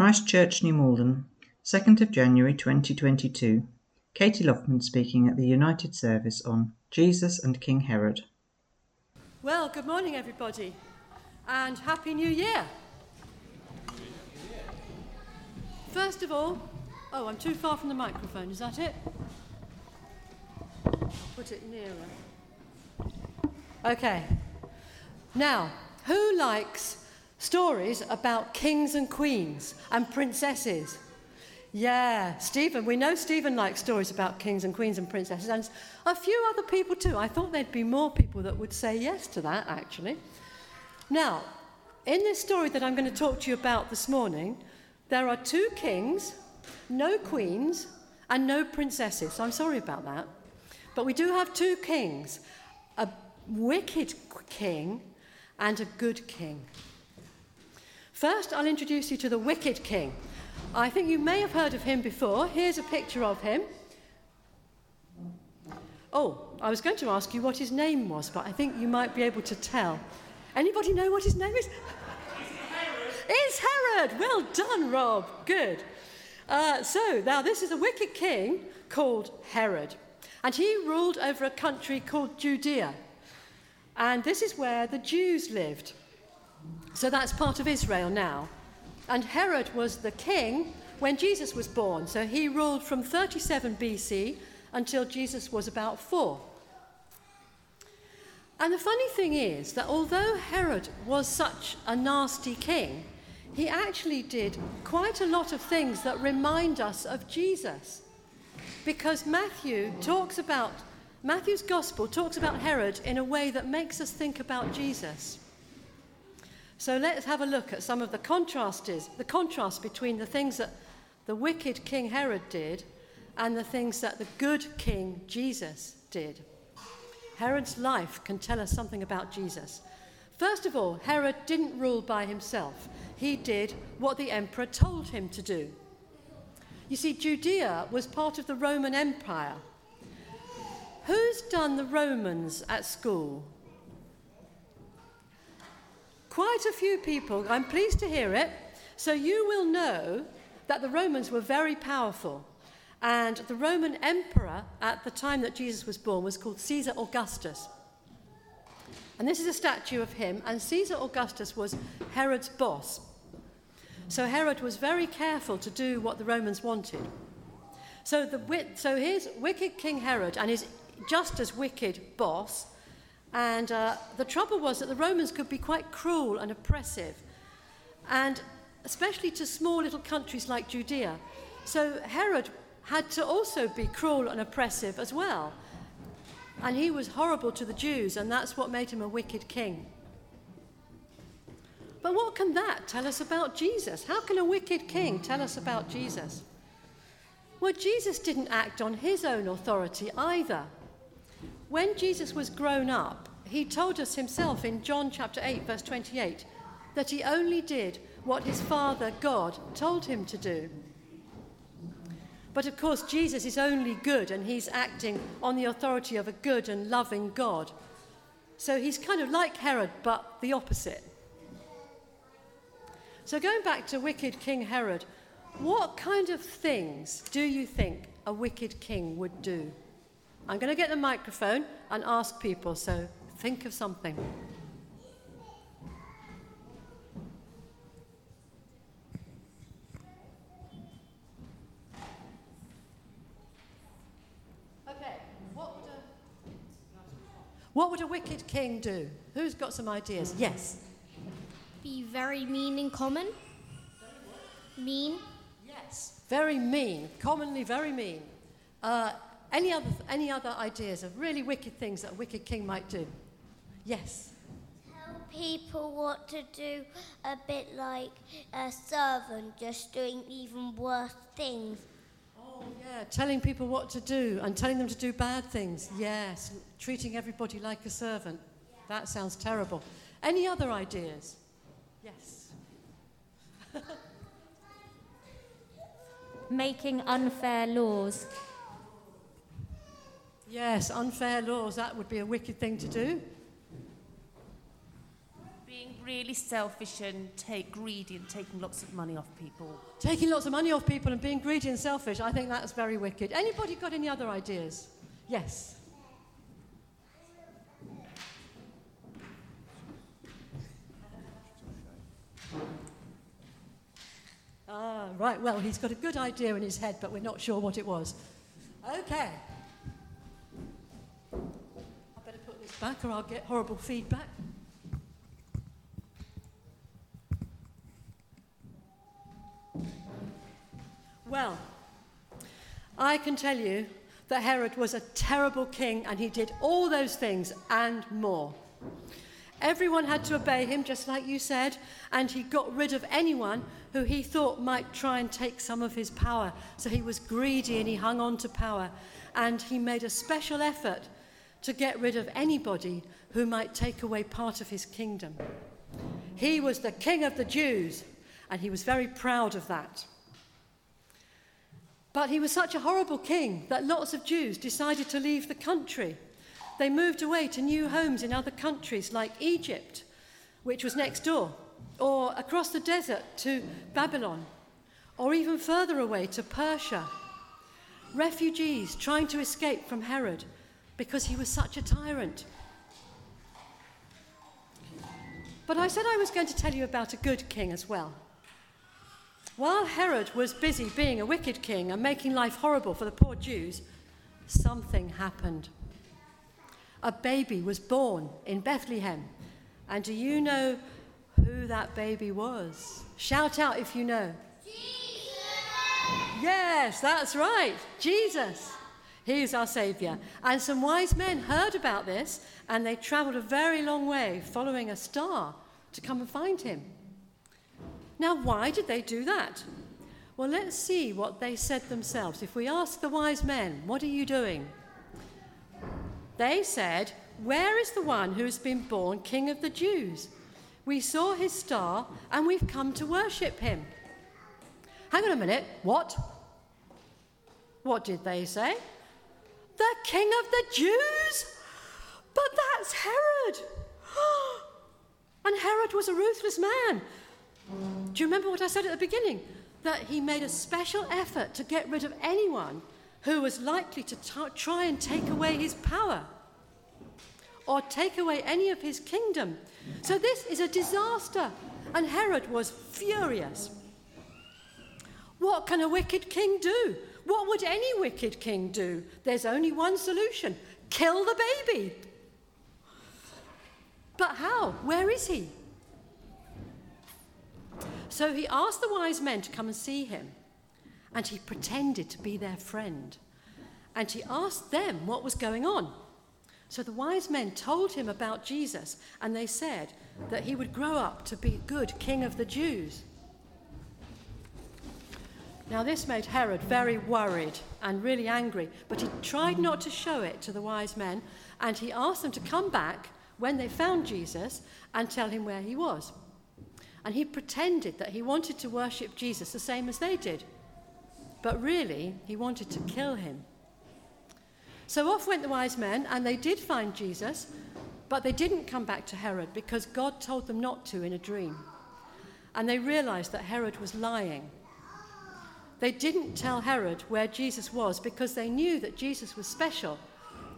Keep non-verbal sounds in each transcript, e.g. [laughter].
Christchurch, New Malden, 2nd of January 2022. Katie Loftman speaking at the United Service on Jesus and King Herod. Well, good morning, everybody, and Happy New Year. First of all, oh, I'm too far from the microphone, is that it? I'll Put it nearer. Okay. Now, who likes stories about kings and queens and princesses? Yeah, Stephen. We know Stephen likes stories about kings and queens and princesses, and a few other people too. I thought there'd be more people that would say yes to that, actually. Now, in this story that I'm going to talk to you about this morning, there are two kings, no queens, and no princesses. So I'm sorry about that. But we do have two kings a wicked king and a good king. First, I'll introduce you to the wicked king. I think you may have heard of him before. Here's a picture of him. Oh, I was going to ask you what his name was, but I think you might be able to tell. Anybody know what his name is? It's Herod. Well done, Rob. Good. Uh, so now this is a wicked king called Herod, and he ruled over a country called Judea. And this is where the Jews lived. So that's part of Israel now. And Herod was the king when Jesus was born. So he ruled from 37 BC until Jesus was about four. And the funny thing is that although Herod was such a nasty king, he actually did quite a lot of things that remind us of Jesus. Because Matthew talks about, Matthew's gospel talks about Herod in a way that makes us think about Jesus. So let's have a look at some of the contrasts, the contrast between the things that the wicked King Herod did and the things that the good King Jesus did. Herod's life can tell us something about Jesus. First of all, Herod didn't rule by himself he did what the emperor told him to do. You see, Judea was part of the Roman Empire. Who's done the Romans at school? Quite a few people. I'm pleased to hear it. So you will know that the Romans were very powerful. And the Roman emperor at the time that Jesus was born was called Caesar Augustus. And this is a statue of him. And Caesar Augustus was Herod's boss. So Herod was very careful to do what the Romans wanted. So, the, so here's wicked King Herod and his just as wicked boss. And uh, the trouble was that the Romans could be quite cruel and oppressive, and especially to small little countries like Judea. So Herod had to also be cruel and oppressive as well. And he was horrible to the Jews, and that's what made him a wicked king. But what can that tell us about Jesus? How can a wicked king tell us about Jesus? Well, Jesus didn't act on his own authority either. When Jesus was grown up, he told us himself in John chapter 8, verse 28, that he only did what his Father, God, told him to do. But of course, Jesus is only good and he's acting on the authority of a good and loving God. So he's kind of like Herod, but the opposite. So, going back to wicked King Herod, what kind of things do you think a wicked king would do? I'm going to get the microphone and ask people, so think of something. Okay, what would a, what would a wicked king do? Who's got some ideas? Yes be very mean and common? Mean? Yes, very mean, commonly very mean. Uh, any, other, any other ideas of really wicked things that a wicked king might do? Yes. Tell people what to do, a bit like a servant just doing even worse things. Oh, yeah, telling people what to do and telling them to do bad things. Yes, treating everybody like a servant. That sounds terrible. Any other ideas? Yes. Making unfair laws. Yes, unfair laws, that would be a wicked thing to do. Being really selfish and take greedy and taking lots of money off people. Taking lots of money off people and being greedy and selfish, I think that's very wicked. Anybody got any other ideas? Yes. Ah, right. Well, he's got a good idea in his head, but we're not sure what it was. Okay. Back or I'll get horrible feedback. Well, I can tell you that Herod was a terrible king and he did all those things and more. Everyone had to obey him, just like you said, and he got rid of anyone who he thought might try and take some of his power. So he was greedy and he hung on to power, and he made a special effort to get rid of anybody who might take away part of his kingdom. He was the king of the Jews, and he was very proud of that. But he was such a horrible king that lots of Jews decided to leave the country. They moved away to new homes in other countries like Egypt, which was next door, or across the desert to Babylon, or even further away to Persia. Refugees trying to escape from Herod because he was such a tyrant. But I said I was going to tell you about a good king as well. While Herod was busy being a wicked king and making life horrible for the poor Jews, something happened. A baby was born in Bethlehem. And do you know who that baby was? Shout out if you know. Jesus! Yes, that's right. Jesus. He's our Saviour. And some wise men heard about this and they travelled a very long way following a star to come and find him. Now, why did they do that? Well, let's see what they said themselves. If we ask the wise men, What are you doing? They said, Where is the one who has been born King of the Jews? We saw his star and we've come to worship him. Hang on a minute. What? What did they say? The King of the Jews? But that's Herod. [gasps] and Herod was a ruthless man. Do you remember what I said at the beginning? That he made a special effort to get rid of anyone who was likely to t- try and take away his power or take away any of his kingdom. So this is a disaster, and Herod was furious. What can a wicked king do? What would any wicked king do? There's only one solution kill the baby. But how? Where is he? So he asked the wise men to come and see him, and he pretended to be their friend. And he asked them what was going on. So the wise men told him about Jesus, and they said that he would grow up to be good king of the Jews. Now, this made Herod very worried and really angry, but he tried not to show it to the wise men, and he asked them to come back when they found Jesus and tell him where he was. And he pretended that he wanted to worship Jesus the same as they did. But really, he wanted to kill him. So off went the wise men, and they did find Jesus, but they didn't come back to Herod because God told them not to in a dream. And they realized that Herod was lying. They didn't tell Herod where Jesus was because they knew that Jesus was special,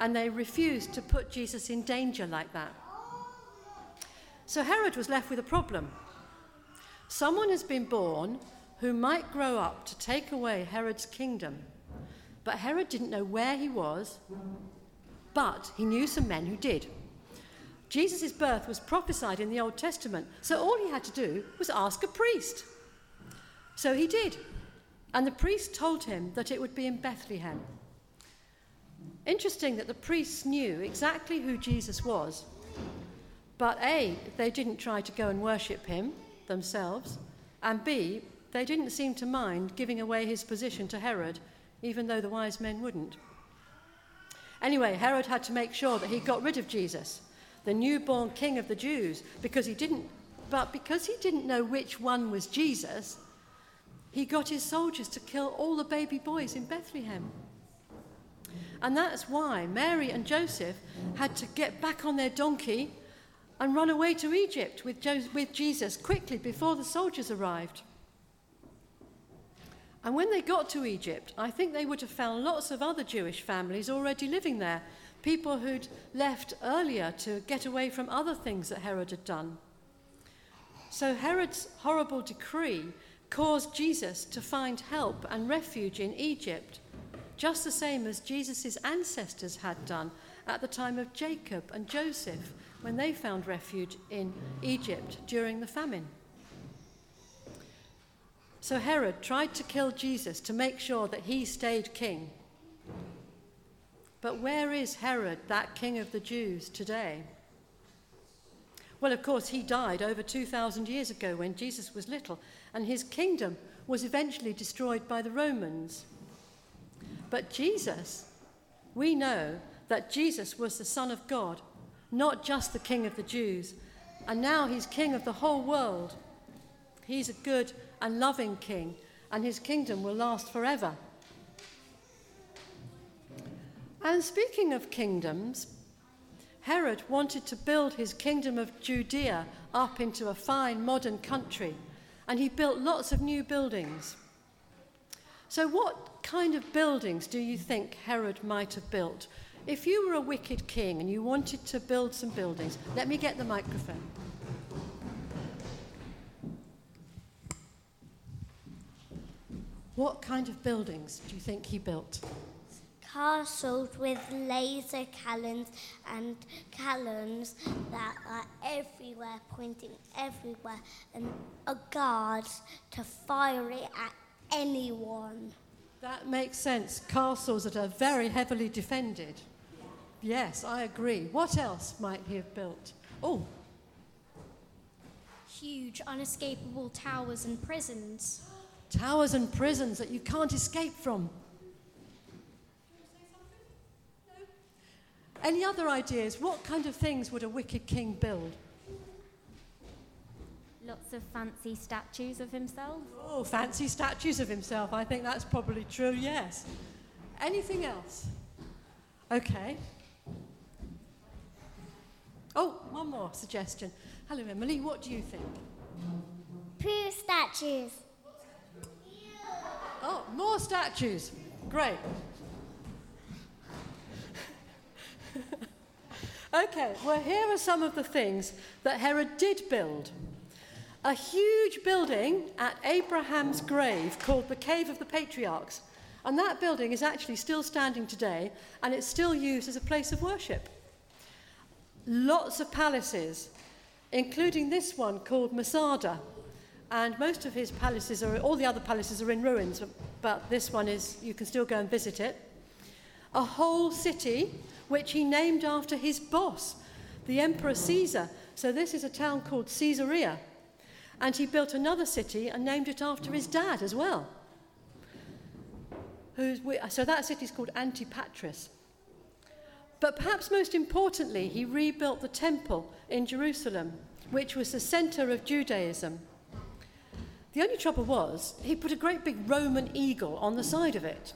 and they refused to put Jesus in danger like that. So Herod was left with a problem. Someone has been born who might grow up to take away Herod's kingdom. But Herod didn't know where he was, but he knew some men who did. Jesus' birth was prophesied in the Old Testament, so all he had to do was ask a priest. So he did, and the priest told him that it would be in Bethlehem. Interesting that the priests knew exactly who Jesus was, but A, they didn't try to go and worship him, themselves, and B, they didn't seem to mind giving away his position to Herod, even though the wise men wouldn't. Anyway, Herod had to make sure that he got rid of Jesus, the newborn king of the Jews, because he didn't, but because he didn't know which one was Jesus, he got his soldiers to kill all the baby boys in Bethlehem. And that's why Mary and Joseph had to get back on their donkey and run away to Egypt with, Jo- with Jesus quickly before the soldiers arrived. And when they got to Egypt, I think they would have found lots of other Jewish families already living there, people who'd left earlier to get away from other things that Herod had done. So Herod's horrible decree caused Jesus to find help and refuge in Egypt, just the same as Jesus' ancestors had done at the time of Jacob and Joseph when they found refuge in Egypt during the famine. So Herod tried to kill Jesus to make sure that he stayed king. But where is Herod, that king of the Jews, today? Well, of course, he died over 2,000 years ago when Jesus was little, and his kingdom was eventually destroyed by the Romans. But Jesus, we know that Jesus was the Son of God, not just the King of the Jews, and now he's King of the whole world. He's a good and loving King, and his kingdom will last forever. And speaking of kingdoms, Herod wanted to build his kingdom of Judea up into a fine modern country, and he built lots of new buildings. So, what kind of buildings do you think Herod might have built? If you were a wicked king and you wanted to build some buildings, let me get the microphone. What kind of buildings do you think he built? Castles with laser cannons and cannons that are everywhere, pointing everywhere, and a guard to fire it at anyone. That makes sense. Castles that are very heavily defended. Yes, I agree. What else might he have built? Oh, Huge, unescapable towers and prisons. towers and prisons that you can't escape from. Any other ideas? What kind of things would a wicked king build? Lots of fancy statues of himself. Oh, fancy statues of himself. I think that's probably true, yes. Anything else? Okay. Oh, one more suggestion. Hello, Emily. What do you think? Poo statues. Oh, more statues. Great. Okay, well, here are some of the things that Herod did build. A huge building at Abraham's grave called the Cave of the Patriarchs. And that building is actually still standing today and it's still used as a place of worship. Lots of palaces, including this one called Masada. And most of his palaces are, all the other palaces are in ruins, but, this one is, you can still go and visit it. A whole city which he named after his boss, the Emperor Caesar. So this is a town called Caesarea. And he built another city and named it after his dad as well. So that city is called Antipatris. But perhaps most importantly, he rebuilt the temple in Jerusalem, which was the center of Judaism. The only trouble was, he put a great big Roman eagle on the side of it,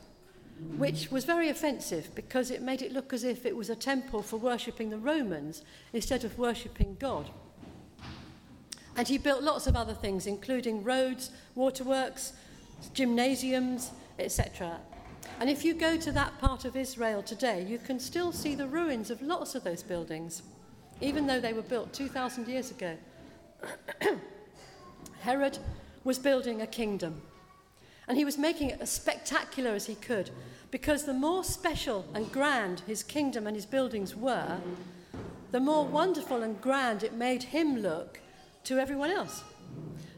which was very offensive because it made it look as if it was a temple for worshipping the Romans instead of worshipping God. And he built lots of other things, including roads, waterworks, gymnasiums, etc. And if you go to that part of Israel today, you can still see the ruins of lots of those buildings, even though they were built 2,000 years ago. [coughs] Herod was building a kingdom, and he was making it as spectacular as he could, because the more special and grand his kingdom and his buildings were, the more wonderful and grand it made him look to everyone else.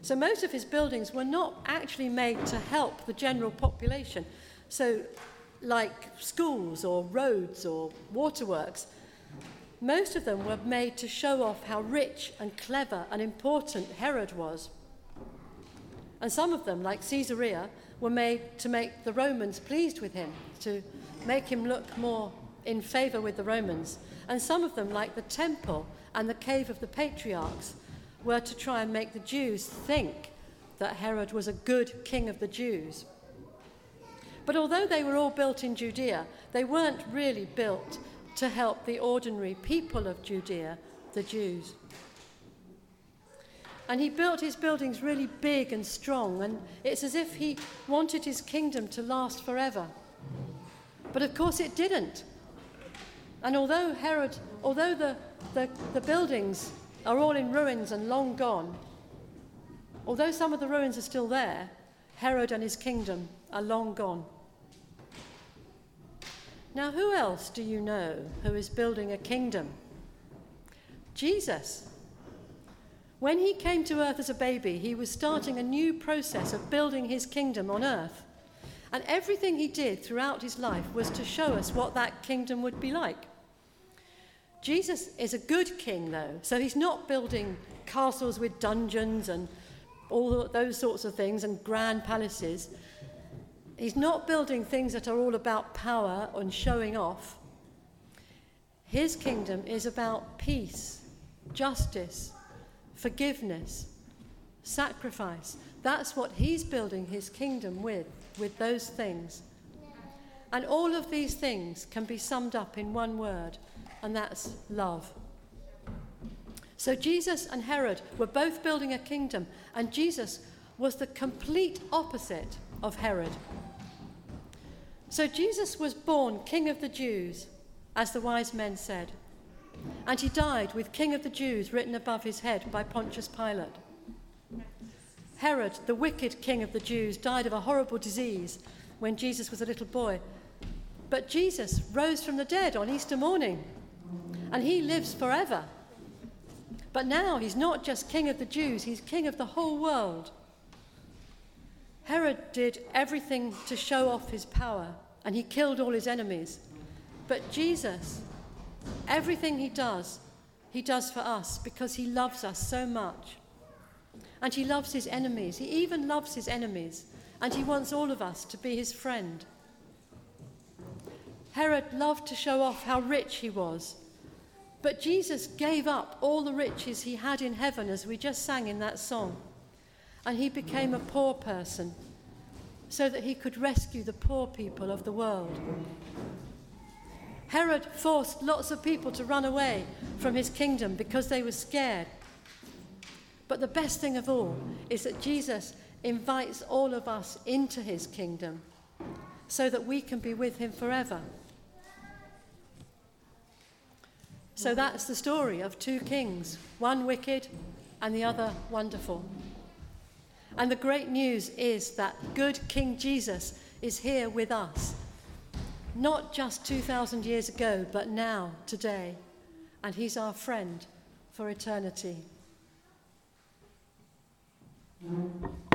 So most of his buildings were not actually made to help the general population. So, like schools or roads or waterworks, most of them were made to show off how rich and clever and important Herod was. And some of them, like Caesarea, were made to make the Romans pleased with him, to make him look more in favor with the Romans. And some of them, like the temple and the cave of the patriarchs, were to try and make the Jews think that Herod was a good king of the Jews. But although they were all built in Judea, they weren't really built to help the ordinary people of Judea the Jews. And he built his buildings really big and strong, and it's as if he wanted his kingdom to last forever. But of course it didn't. And although Herod, although the, the, the buildings are all in ruins and long gone, although some of the ruins are still there, Herod and his kingdom are long gone. Now, who else do you know who is building a kingdom? Jesus. When he came to earth as a baby, he was starting a new process of building his kingdom on earth. And everything he did throughout his life was to show us what that kingdom would be like. Jesus is a good king, though, so he's not building castles with dungeons and all those sorts of things and grand palaces. He's not building things that are all about power and showing off. His kingdom is about peace, justice, forgiveness, sacrifice. That's what he's building his kingdom with, with those things. And all of these things can be summed up in one word, and that's love. So Jesus and Herod were both building a kingdom, and Jesus was the complete opposite of Herod. So Jesus was born King of the Jews, as the wise men said, and he died with King of the Jews written above his head by Pontius Pilate. Herod, the wicked king of the Jews, died of a horrible disease when Jesus was a little boy. But Jesus rose from the dead on Easter morning, and he lives forever. But now he's not just king of the Jews, he's king of the whole world. Herod did everything to show off his power, and he killed all his enemies. But Jesus, everything he does, he does for us because he loves us so much. And he loves his enemies. He even loves his enemies. And he wants all of us to be his friend. Herod loved to show off how rich he was. But Jesus gave up all the riches he had in heaven, as we just sang in that song. And he became a poor person so that he could rescue the poor people of the world. Herod forced lots of people to run away from his kingdom because they were scared but the best thing of all is that Jesus invites all of us into his kingdom so that we can be with him forever. So that's the story of two kings, one wicked and the other wonderful. And the great news is that good King Jesus is here with us, not just 2,000 years ago, but now, today. And he's our friend for eternity. Mm-hmm.